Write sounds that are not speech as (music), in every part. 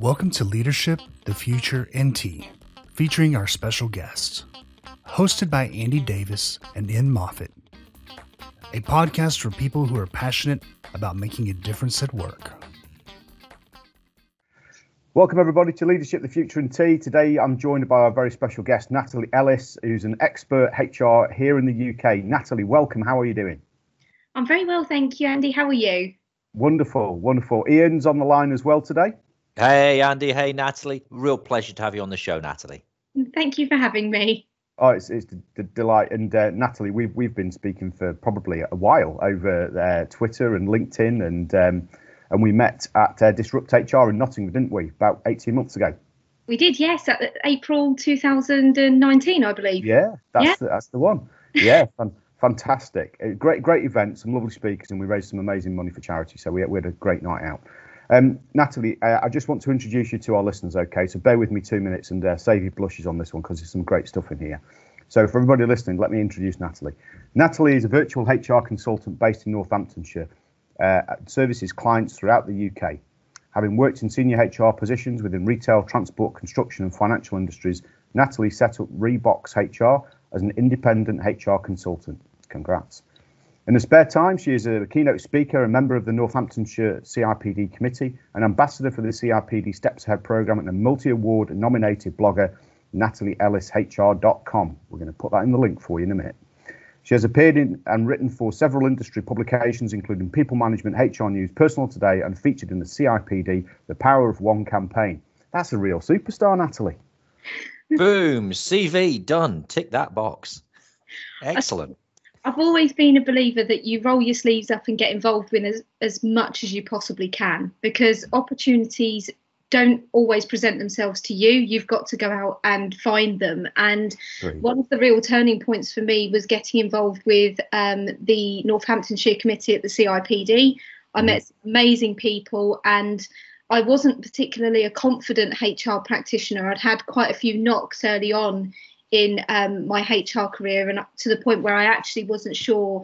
Welcome to Leadership, the Future, and Tea, featuring our special guests. Hosted by Andy Davis and Ian Moffat. A podcast for people who are passionate about making a difference at work. Welcome, everybody, to Leadership, the Future, and Tea. Today, I'm joined by our very special guest, Natalie Ellis, who's an expert HR here in the UK. Natalie, welcome. How are you doing? I'm very well, thank you, Andy. How are you? Wonderful, wonderful. Ian's on the line as well today. Hey, Andy. Hey, Natalie. Real pleasure to have you on the show, Natalie. Thank you for having me. Oh, it's, it's the delight. And uh, Natalie, we've we've been speaking for probably a while over uh, Twitter and LinkedIn, and um, and we met at uh, Disrupt HR in Nottingham, didn't we? About eighteen months ago. We did, yes, at April 2019, I believe. Yeah, that's yeah. The, that's the one. Yeah, (laughs) fun, fantastic. Great, great event. Some lovely speakers, and we raised some amazing money for charity. So we, we had a great night out. Um, Natalie, uh, I just want to introduce you to our listeners, okay? So bear with me two minutes and uh, save your blushes on this one because there's some great stuff in here. So for everybody listening, let me introduce Natalie. Natalie is a virtual HR consultant based in Northamptonshire, uh, services clients throughout the UK. Having worked in senior HR positions within retail, transport, construction, and financial industries, Natalie set up Rebox HR as an independent HR consultant. Congrats. In her spare time, she is a keynote speaker, a member of the Northamptonshire CIPD committee, an ambassador for the CIPD Steps Ahead programme, and a multi award nominated blogger, natalieellishr.com. We're going to put that in the link for you in a minute. She has appeared in and written for several industry publications, including People Management, HR News, Personal Today, and featured in the CIPD The Power of One campaign. That's a real superstar, Natalie. Boom, CV done. Tick that box. Excellent. I've always been a believer that you roll your sleeves up and get involved with as, as much as you possibly can because opportunities don't always present themselves to you. You've got to go out and find them. And Great. one of the real turning points for me was getting involved with um, the Northamptonshire Committee at the CIPD. I mm. met amazing people and I wasn't particularly a confident HR practitioner. I'd had quite a few knocks early on in um, my HR career and up to the point where I actually wasn't sure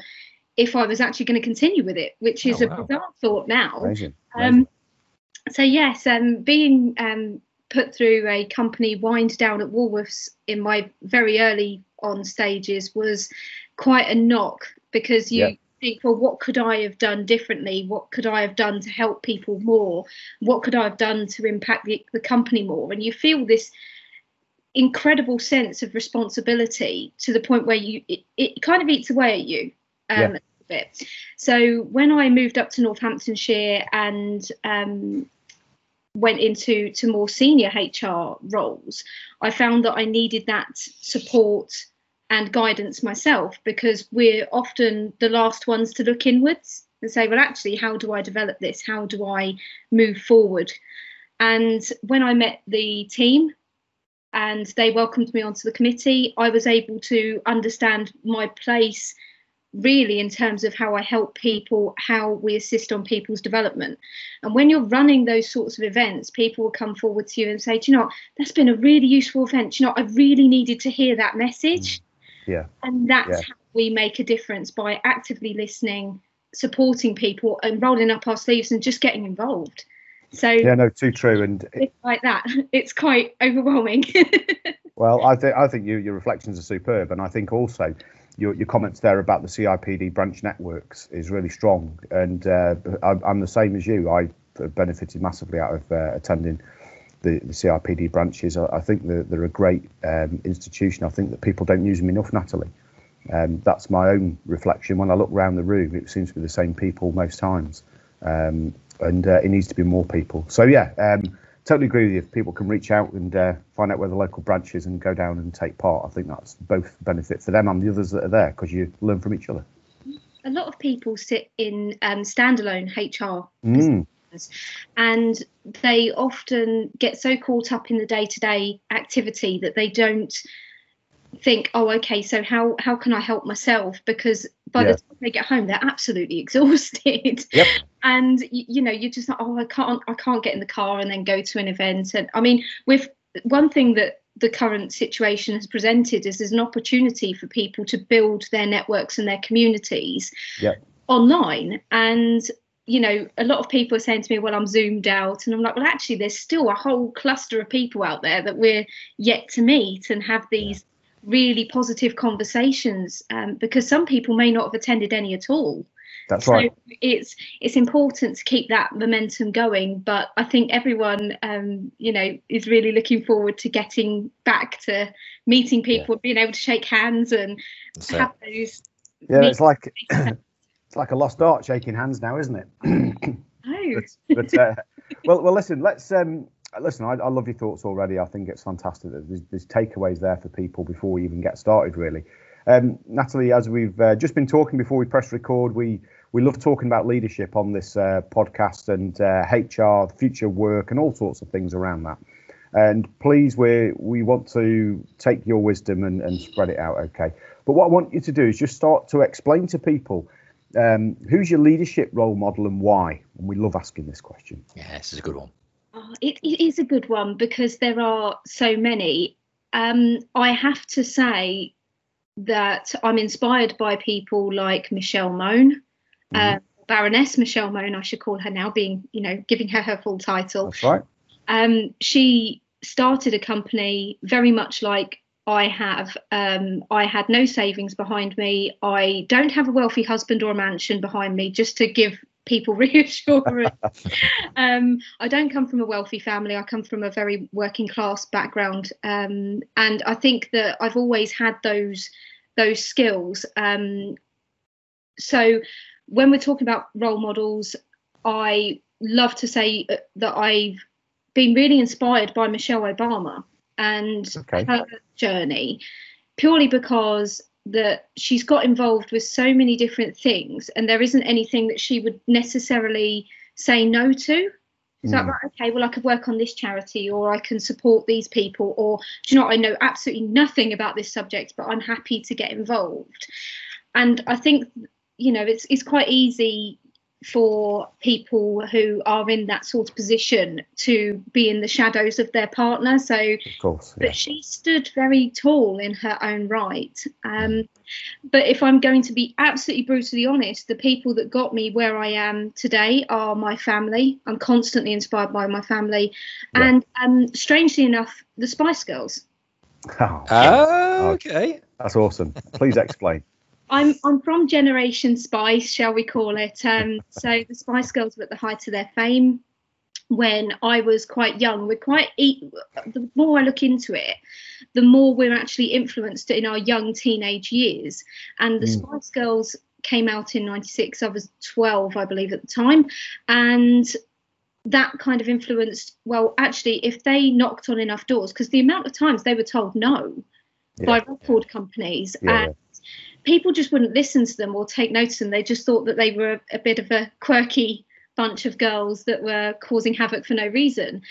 if I was actually going to continue with it, which is oh, wow. a bizarre thought now. Amazing. Amazing. Um, so yes, um, being um, put through a company wind down at Woolworths in my very early on stages was quite a knock because you yeah. think, well, what could I have done differently? What could I have done to help people more? What could I have done to impact the, the company more? And you feel this incredible sense of responsibility to the point where you it, it kind of eats away at you um, yeah. a bit. So when I moved up to Northamptonshire and um, went into to more senior HR roles, I found that I needed that support and guidance myself because we're often the last ones to look inwards and say, well, actually, how do I develop this? How do I move forward? And when I met the team and they welcomed me onto the committee. I was able to understand my place really in terms of how I help people, how we assist on people's development. And when you're running those sorts of events, people will come forward to you and say, Do you know, that's been a really useful event. Do you know, I really needed to hear that message. Mm. Yeah. And that's yeah. how we make a difference by actively listening, supporting people, and rolling up our sleeves and just getting involved. So yeah, no, too true. And like that, (laughs) it's quite overwhelming. (laughs) well, I think I think you, your reflections are superb, and I think also your, your comments there about the CIPD branch networks is really strong. And uh, I, am the same as you. I benefited massively out of uh, attending the, the, CIPD branches. I, I think they're, they're a great um, institution. I think that people don't use them enough, Natalie. Um, that's my own reflection. When I look around the room, it seems to be the same people most times. Um, and uh, it needs to be more people. So yeah, um, totally agree with you. If people can reach out and uh, find out where the local branch is and go down and take part, I think that's both benefit for them and the others that are there because you learn from each other. A lot of people sit in um, standalone HR. Mm. And they often get so caught up in the day to day activity that they don't think, oh, okay, so how how can I help myself? Because by yeah. the time they get home, they're absolutely (laughs) exhausted. Yep. And you, you know, you're just like, oh, I can't, I can't get in the car and then go to an event. And I mean, with one thing that the current situation has presented is there's an opportunity for people to build their networks and their communities yep. online. And you know, a lot of people are saying to me, well, I'm zoomed out. And I'm like, well, actually, there's still a whole cluster of people out there that we're yet to meet and have these really positive conversations um, because some people may not have attended any at all. That's so right. it's it's important to keep that momentum going but i think everyone um, you know is really looking forward to getting back to meeting people being able to shake hands and So, have those Yeah, it's like (clears throat) it's like a lost art shaking hands now, isn't it? (clears throat) oh but uh, well, well, listen. Let's um, listen. I, I love your thoughts already. I think it's fantastic. that There's, there's takeaways there for people before we even get started. Really, um, Natalie, as we've uh, just been talking before we press record, we we love talking about leadership on this uh, podcast and uh, HR, future work, and all sorts of things around that. And please, we we want to take your wisdom and, and spread it out. Okay. But what I want you to do is just start to explain to people um, who's your leadership role model and why. And we love asking this question. yeah, this is a good one. It, it is a good one because there are so many. Um, I have to say that I'm inspired by people like Michelle Mone, uh, Baroness Michelle Mone, I should call her now, being, you know, giving her her full title. That's right. Um, she started a company very much like I have. Um, I had no savings behind me. I don't have a wealthy husband or a mansion behind me, just to give people (laughs) reassurance. um, I don't come from a wealthy family. I come from a very working class background, um, and I think that I've always had those those skills. Um, so when we're talking about role models, I love to say uh, that I've been really inspired by Michelle Obama and Okay. her journey purely because that she's got involved with so many different things and there isn't anything that she would necessarily say no to is that Mm. right okay well i could work on this charity or i can support these people or do you know what? i know absolutely nothing about this subject but i'm happy to get involved and i think you know it's it's quite easy for people who are in that sort of position to be in the shadows of their partner so Of course. but she stood very tall in her own right. Um, but if I'm going to be absolutely brutally honest, the people that got me where I am today are my family. I'm constantly inspired by my family, Yeah. and um, strangely enough, the Spice Girls. Oh, Oh, okay. that's awesome. Please explain. I'm I'm from Generation Spice, shall we call it? Um, so the Spice Girls were at the height of their fame when I was quite young. We're quite e- the more I look into it, the more we're actually influenced in our young teenage years. And the Mm. Spice Girls came out in '96. I was 12, I believe, at the time, and that kind of influenced. Well, actually, if they knocked on enough doors, because the amount of times they were told no by record companies Yeah, and people just wouldn't listen to them or take notice of them. They just thought that they were a bit of a quirky bunch of girls that were causing havoc for no reason.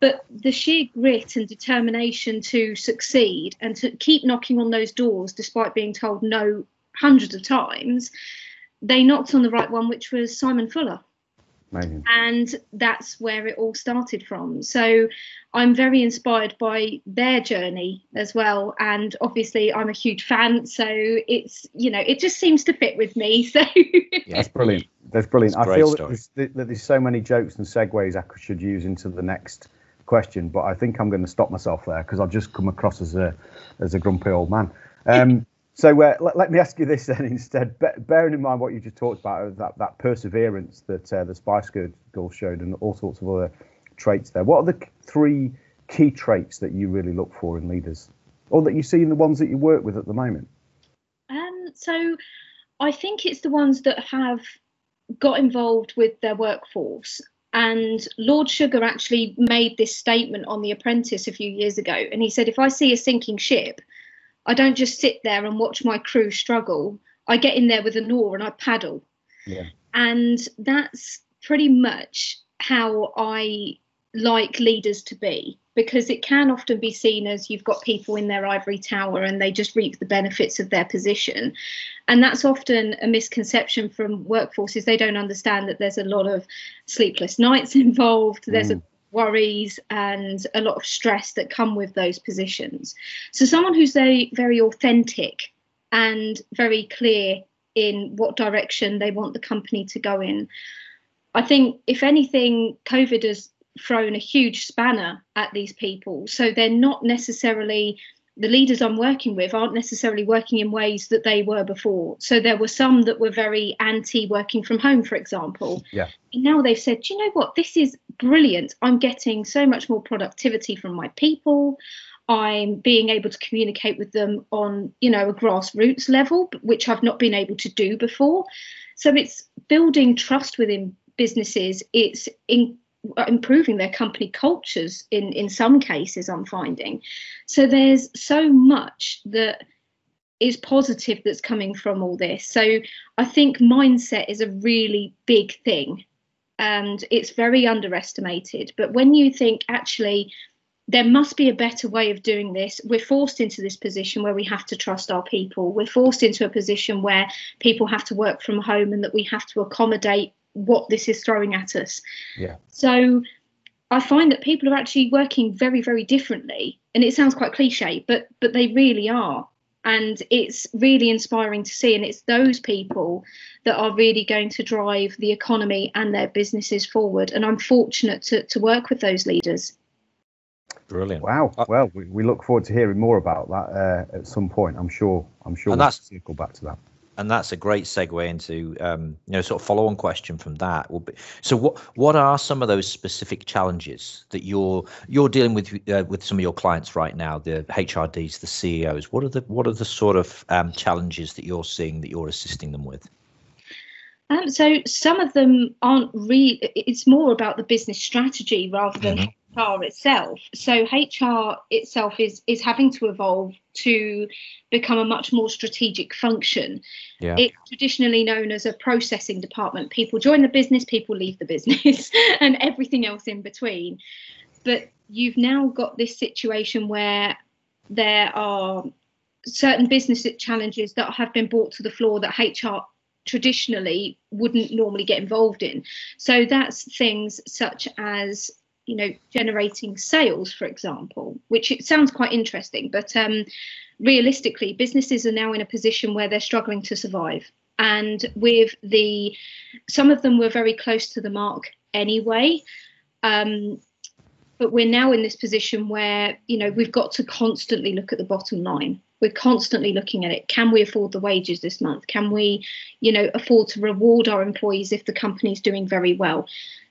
But the sheer grit and determination to succeed and to keep knocking on those doors despite being told no hundreds of times, they knocked on the right one, which was Simon Fuller Amazing. and that's where it all started from so i'm very inspired by their journey as well and obviously i'm a huge fan so it's you know it just seems to fit with me (laughs) so That's brilliant. That's brilliant. It's a I great feel that there's, that that there's so many jokes and segues I should use into the next question, but I think I'm going to stop myself there because I've just come across as a as a grumpy old man. Um, so uh, let, let me ask you this then (laughs) instead. Be- bearing in mind what you just talked about, uh, that that perseverance that uh, the Spice Girls showed, and all sorts of other traits there. What are the three key traits that you really look for in leaders, or that you see in the ones that you work with at the moment? um so i think it's the ones that have got involved with their workforce and lord sugar actually made this statement on the apprentice a few years ago and he said if i see a sinking ship i don't just sit there and watch my crew struggle. I get in there with an oar and i paddle. Yeah. and that's pretty much how i like leaders to be because it can often be seen as you've got people in their ivory tower and they just reap the benefits of their position. And that's often a misconception from workforces. They don't understand that there's a lot of sleepless nights (laughs) involved. There's a mm. Worries and a lot of stress that come with those positions so someone who's very very authentic and very clear in what direction they want the company to go in I think if anything, COVID has thrown a huge spanner at these people. So they're not necessarily the leaders I'm working with aren't necessarily working in ways that they were before. So there were some that were very anti working from home, for example. Yeah. And now they've said, Do you know what? This is brilliant. I'm getting so much more productivity from my people. I'm being able to communicate with them on, you know, a grassroots level, which I've not been able to do before. So it's building trust within businesses. It's in, improving their company cultures in in some cases i'm finding so there's so much that is positive that's coming from all this so i think mindset is a really big thing and it's very underestimated but when you think actually there must be a better way of doing this. We're forced into this position where we have to trust our people. We're forced into a position where people have to work from home and that we have to accommodate what this is throwing at us. Yeah. So I find that people are actually working very, very differently. And it sounds quite cliche, but but they really are. And it's really inspiring to see. And it's those people that are really going to drive the economy and their businesses forward. And I'm fortunate to, to work with those leaders. Brilliant. Wow. Uh, well, we, we look forward to hearing more about that uh, at some point. I'm sure. I'm sure and we'll that's, circle back to that and that's a great segue into um, you know sort of follow on question from that will be so what what are some of those specific challenges that you're you're dealing with uh, with some of your clients right now the HRDs the CEOs what are the what are the sort of um, challenges that you're seeing that you're assisting them with um, so some of them aren't really it's more about the business strategy rather than mm-hmm. HR itself. So HR itself is is having to evolve to become a much more strategic function. Yeah. It's traditionally known as a processing department. People join the business, people leave the business, (laughs) and everything else in between. But you've now got this situation where there are certain business challenges that have been brought to the floor that HR traditionally wouldn't normally get involved in. So that's things such as you know generating sales for example which it sounds quite interesting but um, realistically businesses are now in a position where they're struggling to survive. And with the some of them were very close to the mark anyway um, but we're now in this position where you know we've got to constantly look at the bottom line. We're constantly looking at it. Can we afford the wages this month? Can we you know afford to reward our employees if the company's doing very well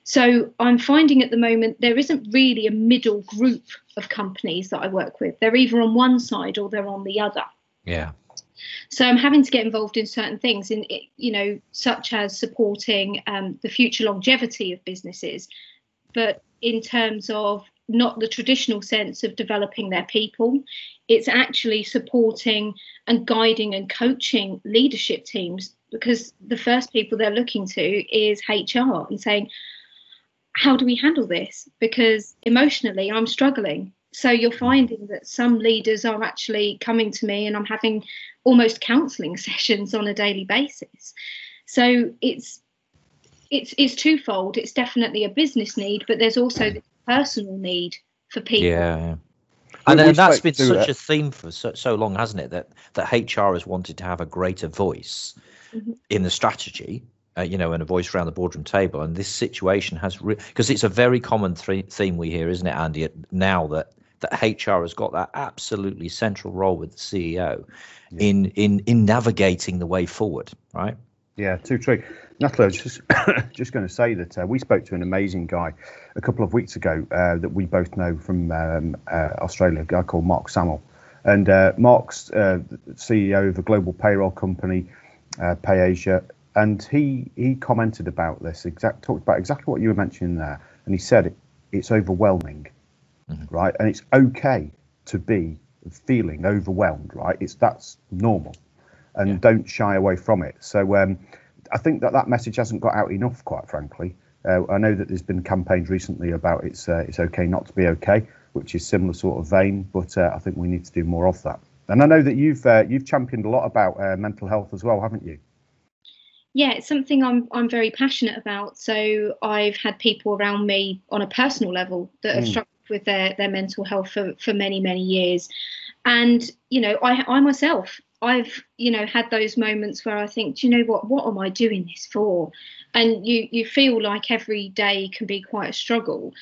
so I'm finding at the moment there isn't really a middle group of companies that I work with. They're either on one side or they're on the other. Yeah. So I'm having to get involved in certain things, in you know, such as supporting um, the future longevity of businesses, but in terms of not the traditional sense of developing their people, it's actually supporting and guiding and coaching leadership teams because the first people they're looking to is HR and saying, how do we handle this? Because emotionally, I'm struggling. So you're mm. finding that some leaders are actually coming to me and I'm having almost counseling (laughs) sessions on a daily basis. So it's it's it's twofold. It's definitely a business need, but there's also the personal need for people. Yeah. And then that's been such a theme for so, so long, hasn't it? That that HR has wanted to have a greater voice mm-hmm. in the strategy uh, you know, and a voice around the boardroom table. And this situation has because re- it's a very common th- theme we hear, isn't it, Andy? Now that that HR has got that absolutely central role with the CEO yeah. in in in navigating the way forward, right? Yeah, too true. Natalie, I was just (coughs) just going to say that uh, we spoke to an amazing guy a couple of weeks ago uh, that we both know from um, uh, Australia, a guy called Mark Samuel. And uh, Mark's uh, CEO of a global payroll company, uh, PayAsia, and he he commented about this exact talked about exactly what you were mentioning there, and he said it, it's overwhelming, mm-hmm. right? And it's okay to be feeling overwhelmed, right? It's that's normal, and yeah. don't shy away from it. So um, I think that that message hasn't got out enough, quite frankly. Uh, I know that there's been campaigns recently about it's uh, it's okay not to be okay, which is similar sort of vein, but uh, I think we need to do more of that. And I know that you've uh, you've championed a lot about uh, mental health as well, haven't you? Yeah, it's something I'm I'm very passionate about. So I've had people around me on a personal level that have mm. struggled with their their mental health for for many many years, and you know I I myself I've, you know, had those moments where I think, do you know what? What am I doing this for? And you you feel like every day can be quite a struggle.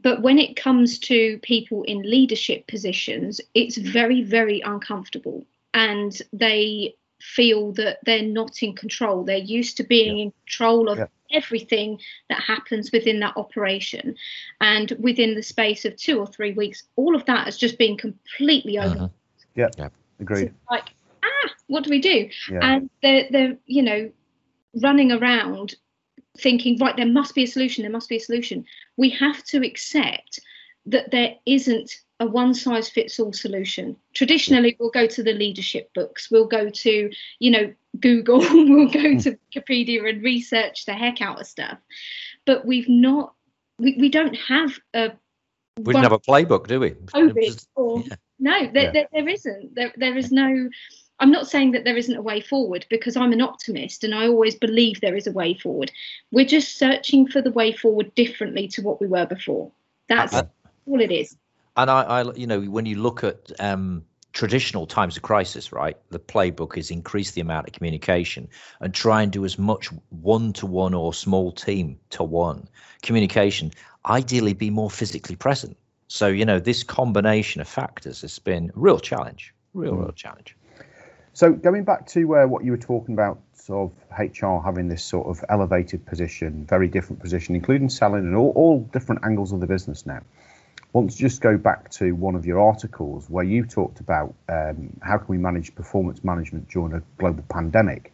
But when it comes to people in leadership positions, it's very, very uncomfortable, and they feel that they're not in control. They're used to being yeah. in control of yeah. everything that happens within that operation. And within the space of two or three weeks, all of that has just been completely over. Uh-huh. Yeah. yeah. Agreed. So like, ah, what do we do? Yeah. And they're, they're, you know, running around thinking, right, there must be a solution, there must be a solution. We have to accept that there isn't a one size fits all solution. Traditionally, we'll go to the leadership books, we'll go to, you know, Google, (laughs) we'll go hmm. to Wikipedia and research the heck out of stuff. But we've not, we, we don't have a. We don't have a playbook, do we? COVID or yeah. No, there, yeah. there, there isn't. There, there is no. I'm not saying that there isn't a way forward because I'm an optimist and I always believe there is a way forward. We're just searching for the way forward differently to what we were before. That's uh, all it is. And I, I, you know, when you look at um, traditional times of crisis, right, the playbook is increase the amount of communication and try and do as much one to one or small team to one communication. Ideally, be more physically present so, you know, this combination of factors has been a real challenge, real, real challenge. So, going back to uh, what you were talking about, of HR having this sort of elevated position, very different position, including selling and all, all different angles of the business now. Want to just go back to one of your articles where you talked about um, how can we manage performance management during a global pandemic.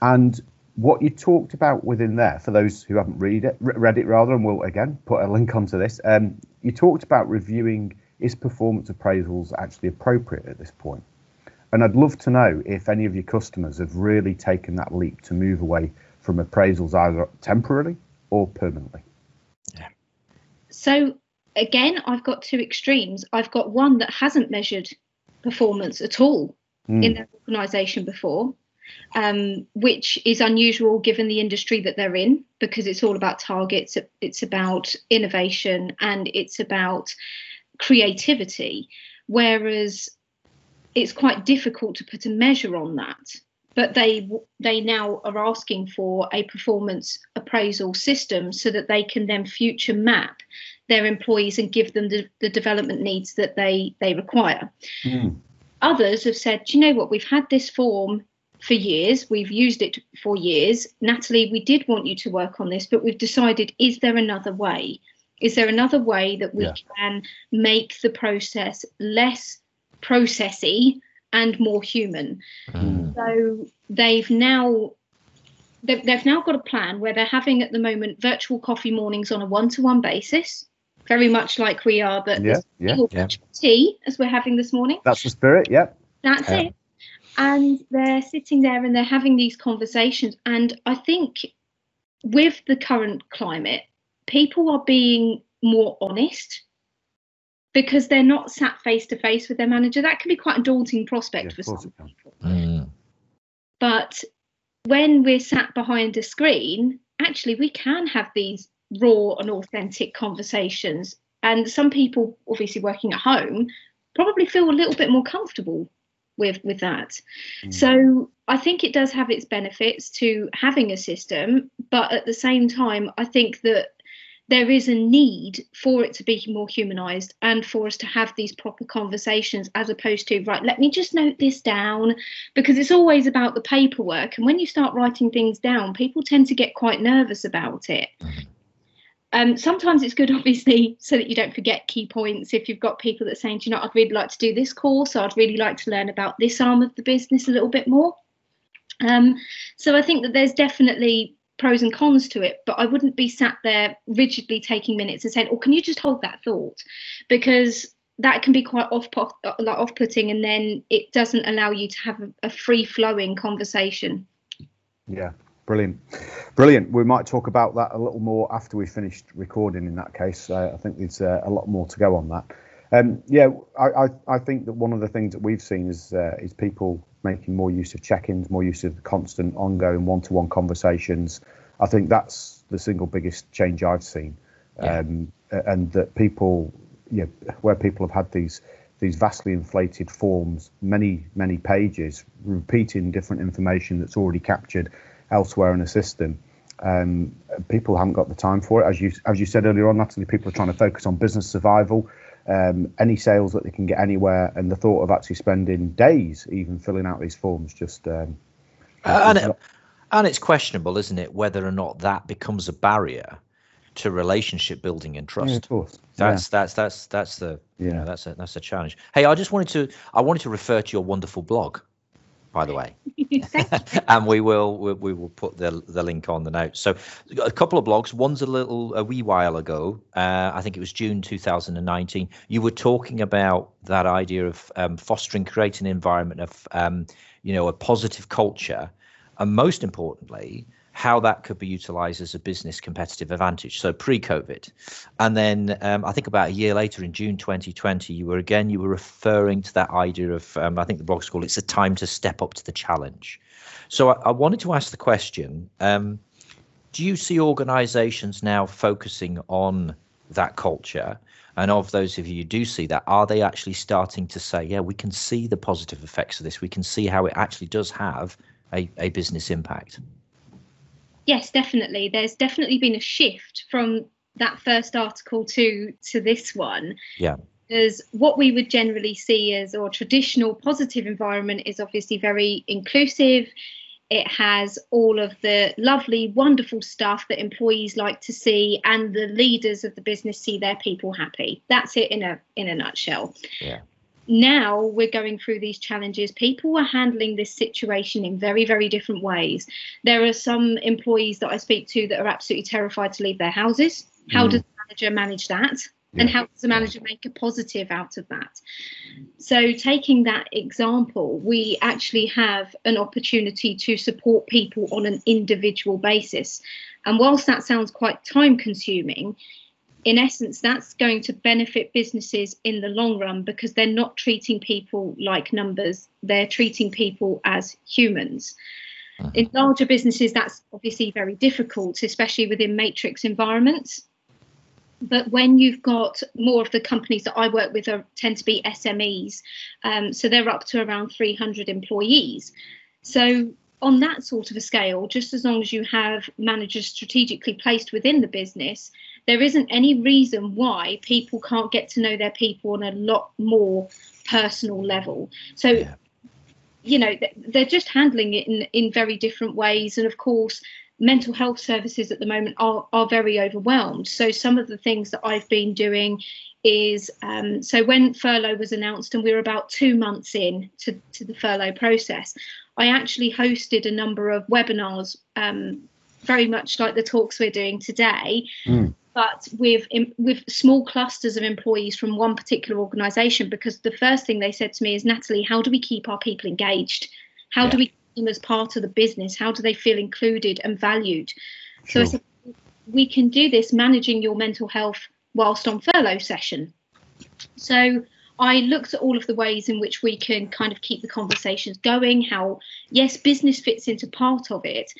And what you talked about within there, for those who haven't read it, read it rather, and we'll again put a link onto this. Um, you talked about reviewing is performance appraisals actually appropriate at this point, and I'd love to know if any of your customers have really taken that leap to move away from appraisals either temporarily or permanently. Yeah. So again, I've got two extremes. I've got one that hasn't measured performance at all mm. in their organisation before um, which is unusual given the industry that they're in because it's all about targets, it's about innovation, and it's about creativity. Whereas it's quite difficult to put a measure on that. But they they now are asking for a performance appraisal system so that they can then future map their employees and give them the, the development needs that they they require. Mm. Others have said, you know what, we've had this form for years. We've used it for years. Natalie, we did want you to work on this, but we've decided is there another way? Is there another way that we yeah. can make the process less processy and more human? Mm. So they've now they've, they've now got a plan where they're having at the moment virtual coffee mornings on a one-to-one basis very much like we are but yeah, yeah, yeah. tea as we're having this morning. That's the spirit yeah. That's it. And they're sitting there and they're having these conversations. And i think with the current climate people are being more honest because they're not sat face to face with their manager. That can be quite a daunting prospect yeah, for some people. Mm. but when we're sat behind a screen actually we can have these raw and authentic conversations and some people obviously working at home probably feel a little bit more comfortable with with that. Mm. So I think it does have its benefits to having a system, but at the same time, I think that there is a need for it to be more humanized and for us to have these proper conversations as opposed to right let me just note this down because it's always about the paperwork and when you start writing things down people tend to get quite nervous about it mm-hmm. Um, sometimes it's good, (laughs) obviously, so that you don't forget key points. If you've got people that are saying, do you know, I'd really like to do this course, or I'd really like to learn about this arm of the business a little bit more. Um, so I think that there's definitely pros and cons to it, but I wouldn't be sat there rigidly taking minutes and saying, "Oh, can you just hold that thought?" Because that can be quite off like off-putting, and then it doesn't allow you to have a, a free-flowing conversation. Yeah, Brilliant, brilliant. We might talk about that a little more after we finished recording. In that case, uh, I think there's uh, a lot more to go on that. Um, yeah, I, I, I, think that one of the things that we've seen is uh, is people making more use of check-ins, more use of constant, ongoing one-to-one conversations. I think that's the single biggest change I've seen, yeah. um, and that people, yeah, where people have had these these vastly inflated forms, many many pages, repeating different information that's already captured elsewhere in the system. Um, people haven't got the time for it, as you as you said earlier on, Natalie. People are trying to focus on business survival, um, any sales that they can get anywhere, and the thought of actually spending days even filling out these forms just. Um, uh, and, it, and it's questionable, isn't it, whether or not that becomes a barrier to relationship building and trust. Yeah, of course. That's yeah. that's that's that's the yeah. You know, that's a that's a challenge. Hey, I just wanted to I wanted to refer to your wonderful blog, by the way, (laughs) (laughs) and we will we, we, will put the the link on the notes. So a couple of blogs. One's a little a wee while ago. Uh, I think it was June 2019. You were talking about that idea of um, fostering, creating an environment of um, you know a positive culture, and most importantly how that could be utilized as a business competitive advantage. So pre-COVID, and then um, I think about a year later, in June 2020, you were again you were referring to that idea of um, I think the blog's called "It's a time to step up to the challenge." So I, I wanted to ask the question: um, Do you see organisations now focusing on that culture? And of those of you who do see that, are they actually starting to say, yeah, we can see the positive effects of this. We can see how it actually does have a, a business impact yes, definitely. There's definitely been a shift from that first article to to this one. Yeah. Because what we would generally see as or traditional positive environment is obviously very inclusive. It has all of the lovely, wonderful stuff that employees like to see, and the leaders of the business see their people happy. That's it in a in a nutshell. Yeah now we're going through these challenges people are handling this situation in very very different ways. There are some employees that i speak to that are absolutely terrified to leave their houses. How mm. does the manager manage that? Yeah. and how does the manager make a positive out of that? So taking that example we actually have an opportunity to support people on an individual basis. And whilst that sounds quite time consuming in essence, that's going to benefit businesses in the long run because they're not treating people like numbers, they're treating people as humans. Uh-huh. In larger businesses, that's obviously very difficult, especially within matrix environments. But when you've got more of the companies that I work with are, tend to be SMEs, um, so they're up to around 300 employees. So on that sort of a scale, just as long as you have managers strategically placed within the business, there isn't any reason why people can't get to know their people on a lot more personal level. So, yeah. you know, they're just handling it in, in very different ways. And of course, mental health services at the moment are, are very overwhelmed. So, some of the things that I've been doing is um, so when furlough was announced and we were about two months in to, to the furlough process, I actually hosted a number of webinars, um, very much like the talks we're doing today. Mm but with with small clusters of employees from one particular organisation. Because the first thing they said to me is, Natalie, how do we keep our people engaged? How yeah. do we keep them as part of the business? How do they feel included and valued? Sure. So I said, we can do this managing your mental health whilst on furlough session. So I looked at all of the ways in which we can kind of keep the conversations going, how, yes, business fits into part of it,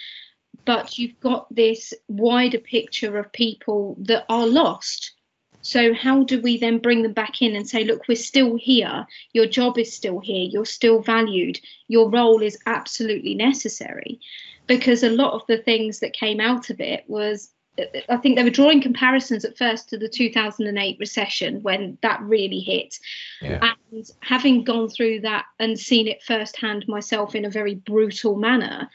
but you've got this wider picture of people that are lost. So, how do we then bring them back in and say, look, we're still here, your job is still here, you're still valued, your role is absolutely necessary? Because a lot of the things that came out of it was I think they were drawing comparisons at first to the 2008 recession when that really hit. Yeah. And having gone through that and seen it firsthand myself in a very brutal manner,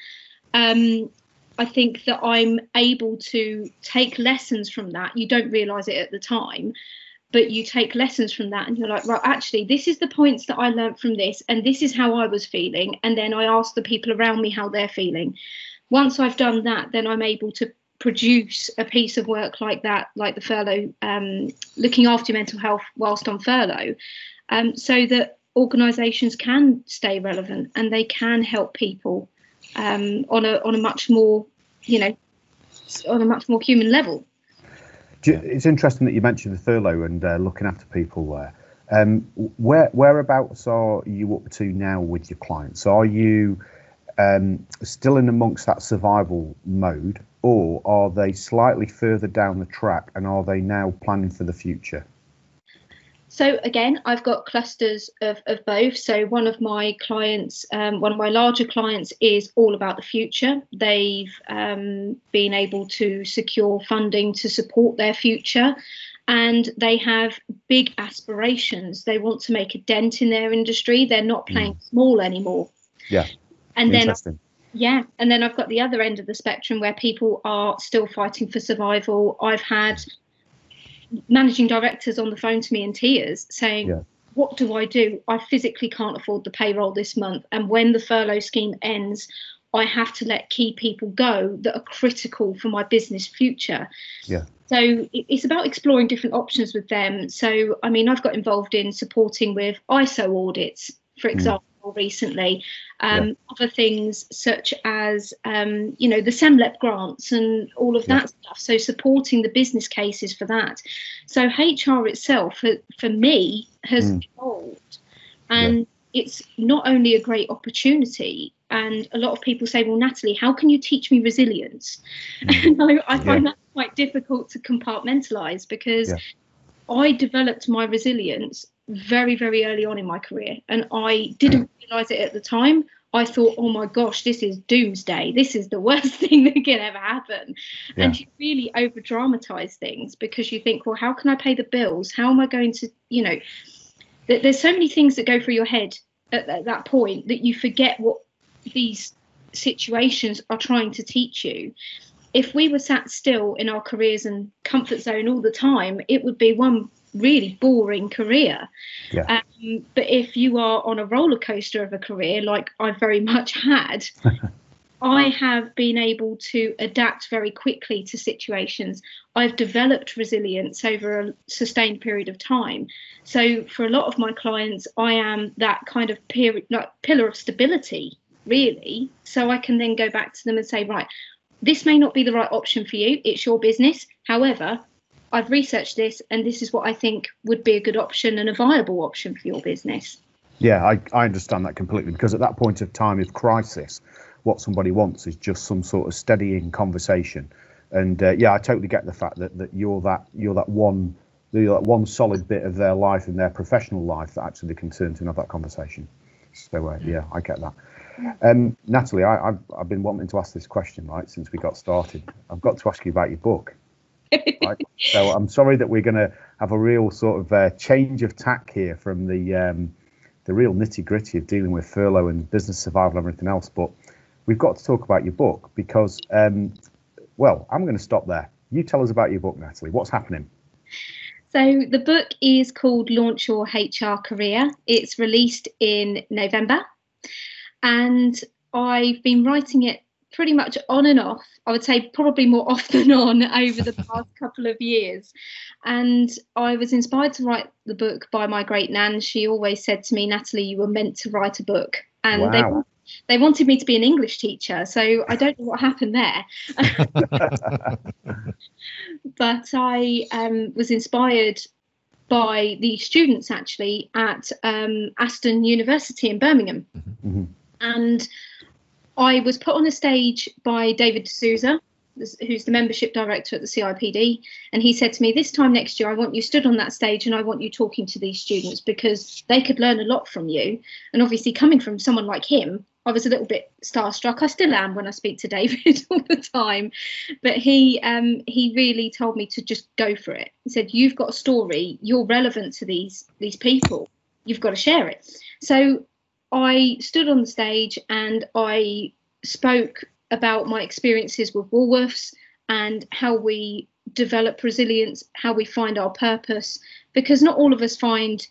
um, I think that I'm able to take lessons from that. You don't realize it at the time, but you take lessons from that and you're like, right, actually, this is the points that I learned from this, and this is how I was feeling. And then I ask the people around me how they're feeling. Once I've done that, then I'm able to produce a piece of work like that, like the furlough, um, looking after mental health whilst on furlough, um, so that organisations can stay relevant and they can help people um, on a on a much more, you know, on a much more human level. It's interesting that you mentioned the furlough and uh, looking after people there. Um, where whereabouts are you up to now with your clients? Are you um, still in amongst that survival mode, or are they slightly further down the track and are they now planning for the future? So again, I've got clusters of, of both. So one of my clients, um, one of my larger clients, is all about the future. They've um, been able to secure funding to support their future, and they have big aspirations. They want to make a dent in their industry. They're not mm. playing mm. small anymore. Yeah. And then yeah, and then I've got the other end of the spectrum where people are still fighting for survival. I've had managing directors on the phone to me in tears saying, yeah. What do I do? I physically can't afford the payroll this month. And when the furlough scheme ends, I have to let key people go that are critical for my business future. Yeah. So it's about exploring different options with them. So, I mean, I've got involved in supporting with ISO audits, for mm. example. Mm recently. Um, yeah. Other things such as, um, you know, the SEMLEP grants and all of that yeah. stuff. So supporting the business cases for that. So HR itself, for, for me, has mm. evolved. And yeah. it's not only a great opportunity, and a lot of people say, well, Natalie, how can you teach me resilience? (laughs) Mm. I, I find that quite difficult to compartmentalize because I developed my resilience very, very early on in my career. And I didn't realize it at the time. I thought, oh my gosh, this is doomsday. This is the (laughs) worst thing that can ever happen. Yeah. And you really over dramatize things because you think, well, how can I pay the bills? How am I going to, you know, there's so many things that go through your head at, at that point that you forget what these situations are trying to teach you if we were sat still in our careers and comfort zone all the time, it would be one really boring career. Yeah. Um, but if you are on a roller coaster of a career, like I very much had, (laughs) I have been able to adapt very quickly to situations. I've developed resilience over a sustained period of time. So for a lot of my clients, I am that kind of period, like pillar of stability, really. So I can then go back to them and say, right, this may not be the right option for you. It's your business. However, I've researched this and this is what I think would be a good option and a viable option for your business. Yeah, I, I understand that completely because at that point of time of crisis, what somebody wants is just some sort of steadying conversation. And uh, yeah, I totally get the fact that, that you're that you're that one you're that one solid bit of their life and their professional life that actually they can turn to and have that conversation. So uh, yeah, I get that. Um, Natalie, I, have I've been wanting to ask this question right since we got started. I've got to ask you about your book. (laughs) right? So I'm sorry that we're going to have a real sort of uh, change of tack here from the um, the real nitty gritty of dealing with furlough and business survival and everything else. But we've got to talk about your book because, um, well, I'm going to stop there. You tell us about your book, Natalie. What's happening? So the book is called Launch Your HR Career. It's released in November, and I've been writing it pretty much on and off. I would say probably more (laughs) off than on over the (laughs) past couple of years. And I was inspired to write the book by my great nan. She always said to me, Natalie, you were meant to write a book. And wow. they they wanted me to be an English teacher, so I don't know what happened there. (laughs) but I um, was inspired by the students actually at um, Aston University in Birmingham. Mm-hmm. And I was put on a stage by David D'Souza, who's the membership director at the CIPD, and he said to me, "This time next year, I want you stood on that stage, and I want you talking to these students because they could learn a lot from you." And obviously, coming from someone like him, I was a little bit starstruck. I still am when I speak to David (laughs) all the time, but he um, he really told me to just go for it. He said, "You've got a story. You're relevant to these these people. You've got to share it." So I stood on the stage and I spoke about my experiences with Woolworths and how we develop resilience, how we find our purpose, because not all of us find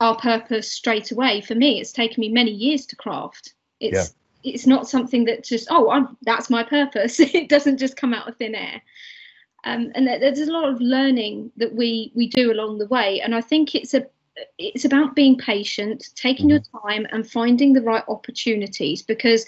our purpose straight away. For me, it's taken me many years to craft. It's yeah. it's not something that just oh I'm, that's my purpose. (laughs) it doesn't just come out of thin air. Um, and there's a lot of learning that we we do along the way, and I think it's a it's about being patient, taking mm-hmm. your time, and finding the right opportunities. Because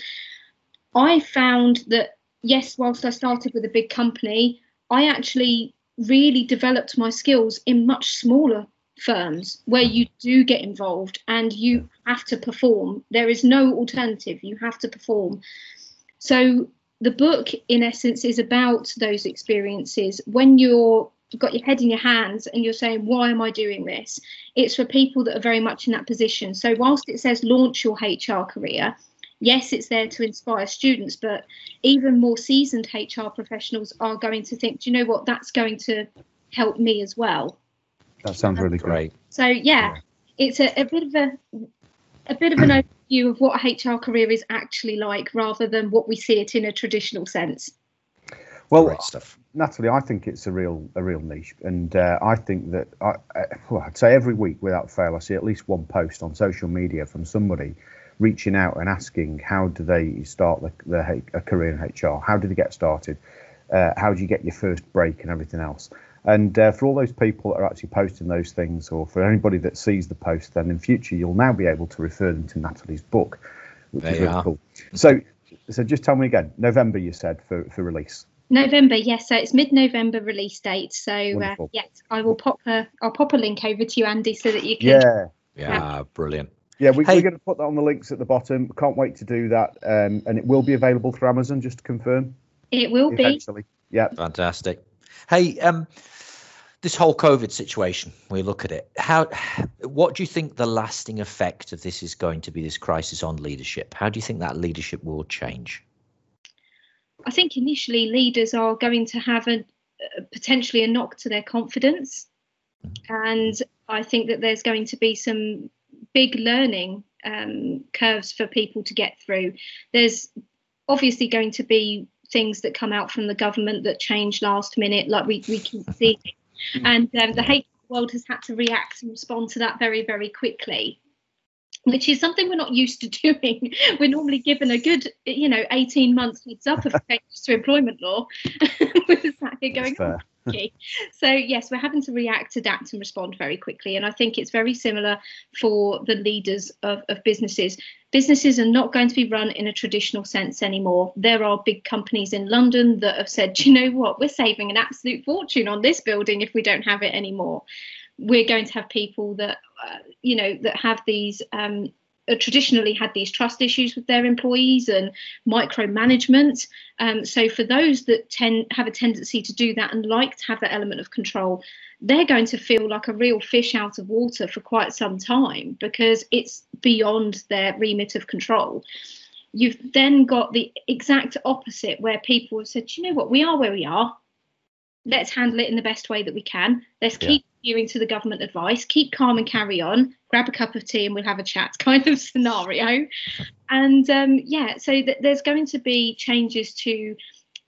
I found that yes, whilst I started with a big company, I actually really developed my skills in much smaller firms where you do get involved and you have to perform. There is no alternative. You have to perform. So the book, in essence, is about those experiences when you're got your head in your hands and you're saying, why am I doing this? It's for people that are very much in that position. So, whilst it says launch your HR career, yes, it's there to inspire students, but even more seasoned HR professionals are going to think, do you know what, that's going to help me as well. That sounds really great. So yeah, yeah. it's a, a, bit of a a bit of an overview of what a HR career is actually like, rather than what we see it in a traditional sense. Well, that stuff. Natalie, I think it's a real a real niche, and uh, I think that I, well, I'd say every week without fail, I see at least one post on social media from somebody reaching out and asking how do they start the, the a career in HR? How did they get started? Uh, how do you get your first break and everything else? And uh, for all those people that are actually posting those things, or for anybody that sees the post, then in future you'll now be able to refer them to Natalie's book, which is really are. cool. So, so just tell me again, November you said for, for release. November, yes. So it's mid-November release date. So uh, yes, I will pop a I'll pop a link over to you, Andy, so that you can. Yeah. Yeah, brilliant. Yeah, we, are going to put that on the links at the bottom. Can't wait to do that, um, and it will be available through Amazon. Just to confirm. It will be. Yeah. Fantastic. Hey, um, this whole COVID situation, we look at it. How, what do you think the lasting effect of this is going to be? This crisis on leadership. How do you think that leadership will change? I think initially leaders are going to have a, potentially a knock to their confidence, and I think that there's going to be some big learning um, curves for people to get through. There's obviously going to be things that come out from the government that change last minute, like we, we can see. (laughs) and um, the HR world has had to react and respond to that very, very quickly which is something we're not used to (laughs) doing. We're normally given a good, you know, 18 months heads up of changes to employment law. (laughs) with that going on. (laughs) so yes, we're having to react, adapt, and respond very quickly. And I think it's very similar for the leaders of, of businesses. Businesses are not going to be run in a traditional sense anymore. There are big companies in London that have said, you know what, we're saving an absolute fortune on this building if we don't have it anymore. We're going to have people that, uh, you know, that have these um, uh, traditionally had these trust issues with their employees and micromanagement. Um, so for those that tend have a tendency to do that and like to have that element of control, they're going to feel like a real fish out of water for quite some time because it's beyond their remit of control. You've then got the exact opposite where people have said, you know what, we are where we are. Let's handle it in the best way that we can. Let's keep adhering to the government advice, keep calm and carry on, grab a cup of tea and we'll have a chat (laughs) kind of scenario. And um, yeah, so th- there's going to be changes to,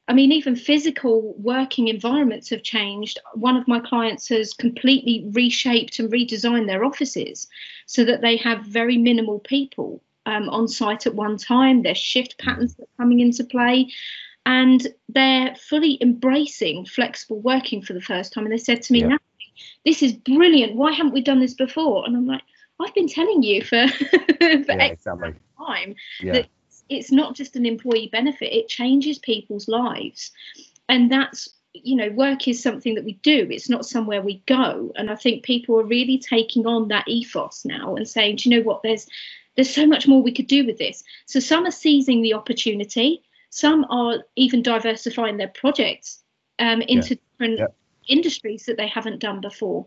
I mean, even physical working environments have changed. One of my clients has completely reshaped and redesigned their offices so that they have very minimal people um, on site at one time. There's shift patterns that are coming into play and they're fully embracing flexible working for the first time. And they said to me, yeah this is brilliant. Why haven't we done this before? And I'm like, I've been telling you for, (laughs) for yeah, exactly. time yeah. that it's not just an employee benefit, it changes people's lives. And that's, you know, work is something that we do, it's not somewhere we go. And I think people are really taking on that ethos now and saying, do you know what, there's there's so much more we could do with this. So some are seizing the opportunity, some are even diversifying their projects um, into yeah. different yeah industries that they haven't done before.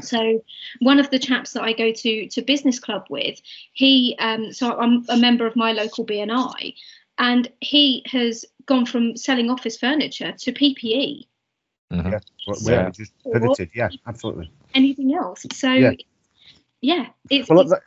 So one of the chaps that I go to to business club with, he um, so I'm a member of my local BNI, and he has gone from selling office furniture to PPE. Mm-hmm. Yeah, well, yeah. just pivoted. Yeah, absolutely. Anything else? So yeah, yeah it's, well, it's that,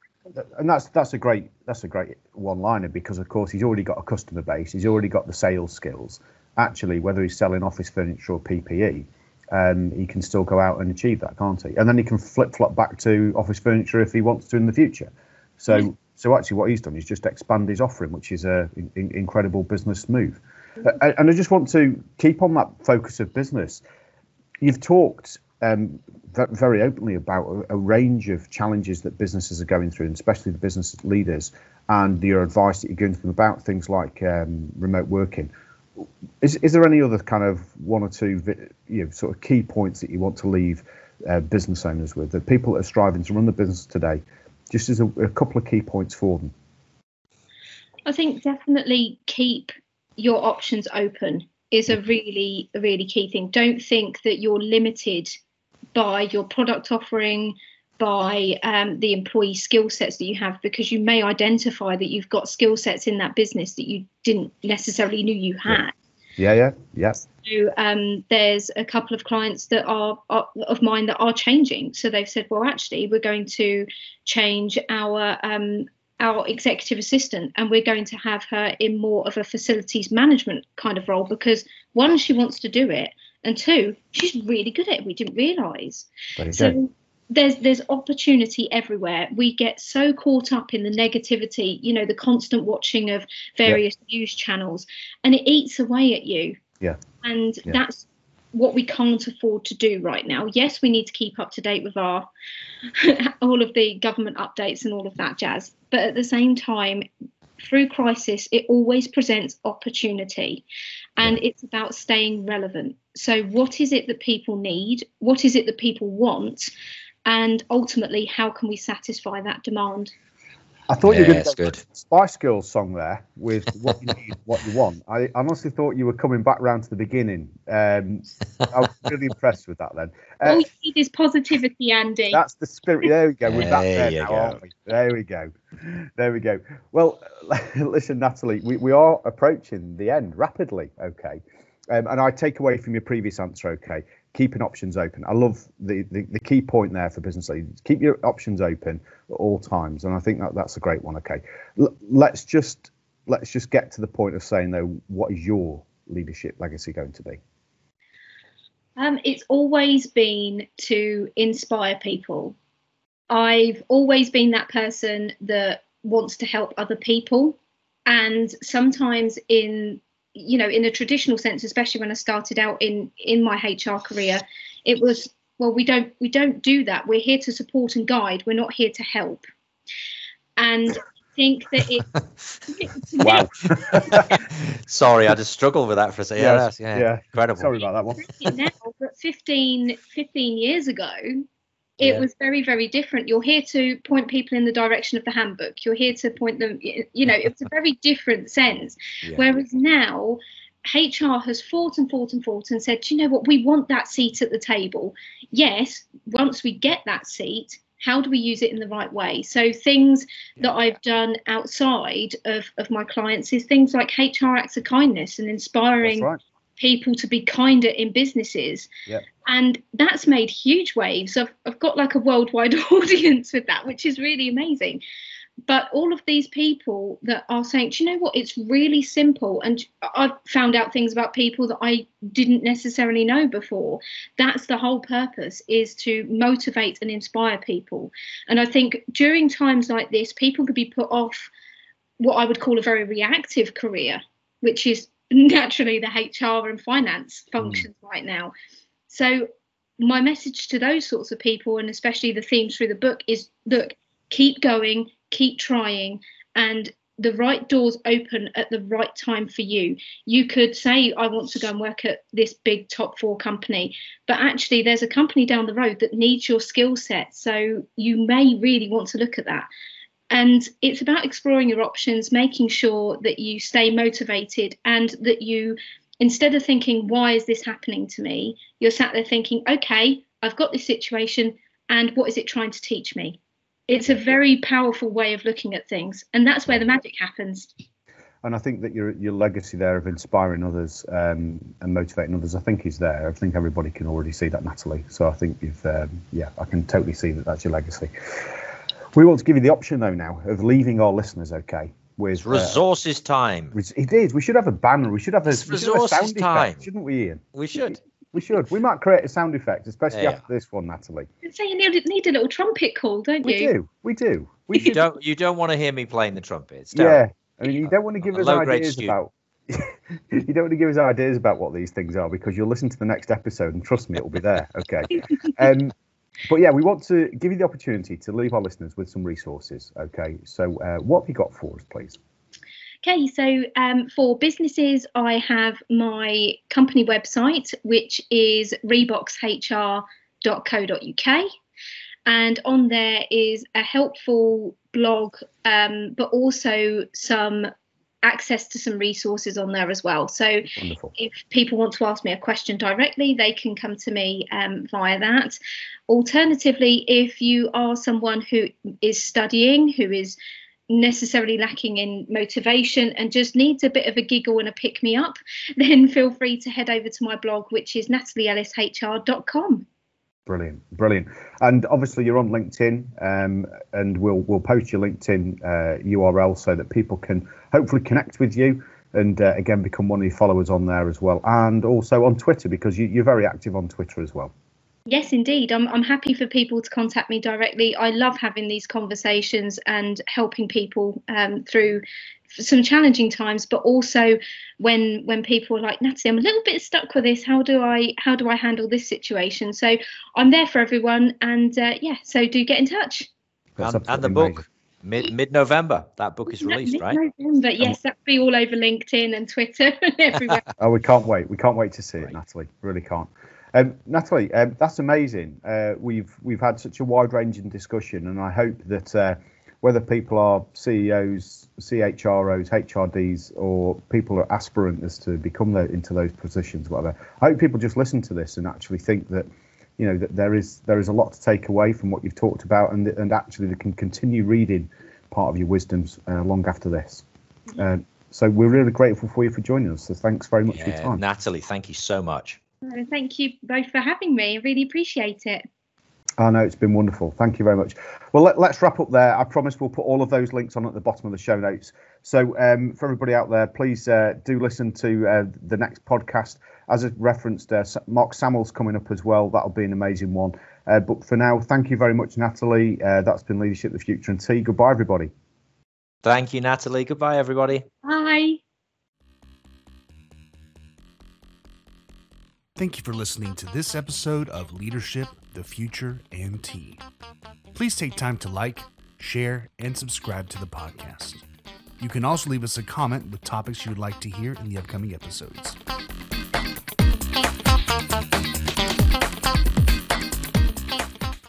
and that's that's a great that's a great one liner because of course he's already got a customer base, he's already got the sales skills. Actually, whether he's selling office furniture or PPE, um, he can still go out and achieve that, can't he? And then he can flip flop back to office furniture if he wants to in the future. So, mm. so actually, what he's done is just expand his offering, which is a in, incredible business move. Uh, and I just want to keep on that focus of business. You've talked um, very openly about a, range of challenges that businesses are going through, and especially the business leaders, and your advice that you're giving to them about things like um, remote working. Is, is there any other kind of one or two you know, sort of key points that you want to leave uh, business owners with, the people that are striving to run the business today, just as a, a couple of key points for them? I think definitely keep your options open. is a really, really key thing. Don't think that you're limited by your product offering, by um, the employee skill sets that you have, because you may identify that you've got skill sets in that business that you didn't necessarily knew you had. Yeah, yeah, yeah. So um, there's a couple of clients that are, are, of mine that are changing. So they've said, well, actually, we're going to change our um, our executive assistant and we're going to have her in more of a facilities management kind of role because one she wants to do it and two she's really good at it we didn't realize so go. there's there's opportunity everywhere we get so caught up in the negativity you know the constant watching of various yeah. news channels and it eats away at you yeah and yeah. that's what we can't afford to do right now. Yes, we need to keep up to date with our (laughs) all of the government updates and all of that jazz. But at the same time, through crisis, it always presents opportunity and it's about staying relevant. So, what is it that people need? What is it that people want? And ultimately, how can we satisfy that demand? I thought yeah, you were going to good. Spice Girls song there with what you need, what you want. I honestly thought you were coming back round to the beginning. Um, I was really impressed with that then. (laughs) Uh, All you need is positivity, Andy. That's the spirit. There we go. With that there, now, aren't we? There we go. There we go. Well, (laughs) listen, Natalie, we, we are approaching the end rapidly. Okay. Um, and I take away from your previous answer, okay, keeping options open. I love the, the, the key point there for business leaders. Keep your options open at all times, and I think that that's a great one. Okay, L- let's just let's just get to the point of saying though, what is your leadership legacy going to be? Um, it's always been to inspire people. I've always been that person that wants to help other people, and sometimes in you know in a traditional sense especially when i started out in in my hr career it was well we don't we don't do that. We're here to support and guide. We're not here to help. And I think that it (laughs) (laughs) wow. (laughs) Sorry i just struggled with that for a second. Yes, yeah, yeah incredible. Sorry about that one. Now but 15 15 years ago it yeah. was very very different you're here to point people in the direction of the handbook you're here to point them you know it's a (laughs) very different sense yeah. whereas now HR has fought and fought and fought and said, you know what, we want that seat at the table. Yes, once we get that seat, how do we use it in the right way? So things yeah. that I've done outside of, of my clients is things like HR acts of kindness and inspiring right people to be kinder in businesses. Yep. And that's made huge waves. I've, I've got like a worldwide (laughs) audience with that, which is really amazing. But all of these people that are saying, do you know what? It's really simple. And I've found out things about people that I didn't necessarily know before. That's the whole purpose is to motivate and inspire people. And I think during times like this, people could be put off what I would call a very reactive career, which is naturally the HR and finance hmm. functions mm. right now. So my message to those sorts of people and especially the themes through the book is look, keep going, keep trying and the right doors open at the right time for you. You could say, I want to go and work at this big top four company, but actually, there's a company down the road that needs your skill set. So you may really want to look at that. And it's about exploring your options, making sure that you stay motivated and that you, instead of thinking, why is this happening to me? You're sat there thinking, okay, I've got this situation and what is it trying to teach me? It's a very powerful way of looking at things. And that's where the magic happens. And I think that your your legacy there of inspiring others um, and motivating others, I think is there. I think everybody can already see that, Natalie. So I think you've, um, yeah, I can totally see that that's your legacy. We want to give you the option though now of leaving our listeners okay with uh, resources uh, time. It is. We should have a banner. We should have a, resources have a sound time. effect, shouldn't we, Ian? We should. We should. We might create a sound effect, especially yeah. after this one, Natalie. So you need, need a little trumpet call, don't we you? We do. We do. We you don't. You don't want to hear me playing the trumpet. Yeah. I mean, you don't want to give us ideas about. (laughs) you don't want to give us ideas about what these things are because you'll listen to the next episode and trust me, it'll be there. Okay. (laughs) Um, but yeah, we want to give you the opportunity to leave our listeners with some resources. Okay, so uh, what have you got for us, please? Okay, so um, for businesses, I have my company website, which is reboxhr.co.uk. And on there is a helpful blog, um, but also some access to some resources on there as well. So Wonderful. if people want to ask me a question directly, they can come to me um, via that. Alternatively, if you are someone who is studying, who is necessarily lacking in motivation and just needs a bit of a giggle and a pick me up, (laughs) then feel free to head over to my blog, which is natalieellishr.com. Brilliant, brilliant. And obviously, you're on LinkedIn, um, and we'll we'll post your LinkedIn uh, URL so that people can hopefully connect with you and uh, again become one of your followers on there as well, and also on Twitter because you, you're very active on Twitter as well. Yes, indeed. I'm, I'm happy for people to contact me directly. I love having these conversations and helping people um, through some challenging times, but also when when people are like Natalie, I'm a little bit stuck with this. How do I how do I handle this situation? So I'm there for everyone, and uh, yeah, so do get in touch. And, and, the book. Mid mid November, that book is released, mid- right? November, yes, that'll be all over LinkedIn and Twitter (laughs) and everywhere. (laughs) oh, we can't wait. We can't wait to see it, Natalie. Really can't. Um, Natalie, um, that's amazing. Uh, we've we've had such a wide ranging discussion, and I hope that uh, whether people are CEOs, CHROs, HRDs, or people are aspirant as to become the, into those positions, whatever. I hope people just listen to this and actually think that you know that there is there is a lot to take away from what you've talked about, and and actually they can continue reading part of your wisdoms uh, long after this. Uh, so we're really grateful for you for joining us. So thanks very much yeah, for your time, Natalie. Thank you so much. Thank you both for having me. I really appreciate it. Oh, know it's been wonderful. Thank you very much. Well, let, us wrap up there. I promise we'll put all of those links on at the bottom of the show notes. So, um, for everybody out there, please uh, do listen to uh, the next podcast. As I referenced, uh, Mark Samuel's coming up as well. That'll be an amazing one. Uh, but for now, thank you very much, Natalie. Uh, that's been Leadership the Future and Tea. Goodbye, everybody. Thank you, Natalie. Goodbye, everybody. Bye. Thank you for listening to this episode of Leadership, the future and tea. Please take time to like, share, and subscribe to the podcast. You can also leave us a comment with topics you would like to hear in the upcoming episodes.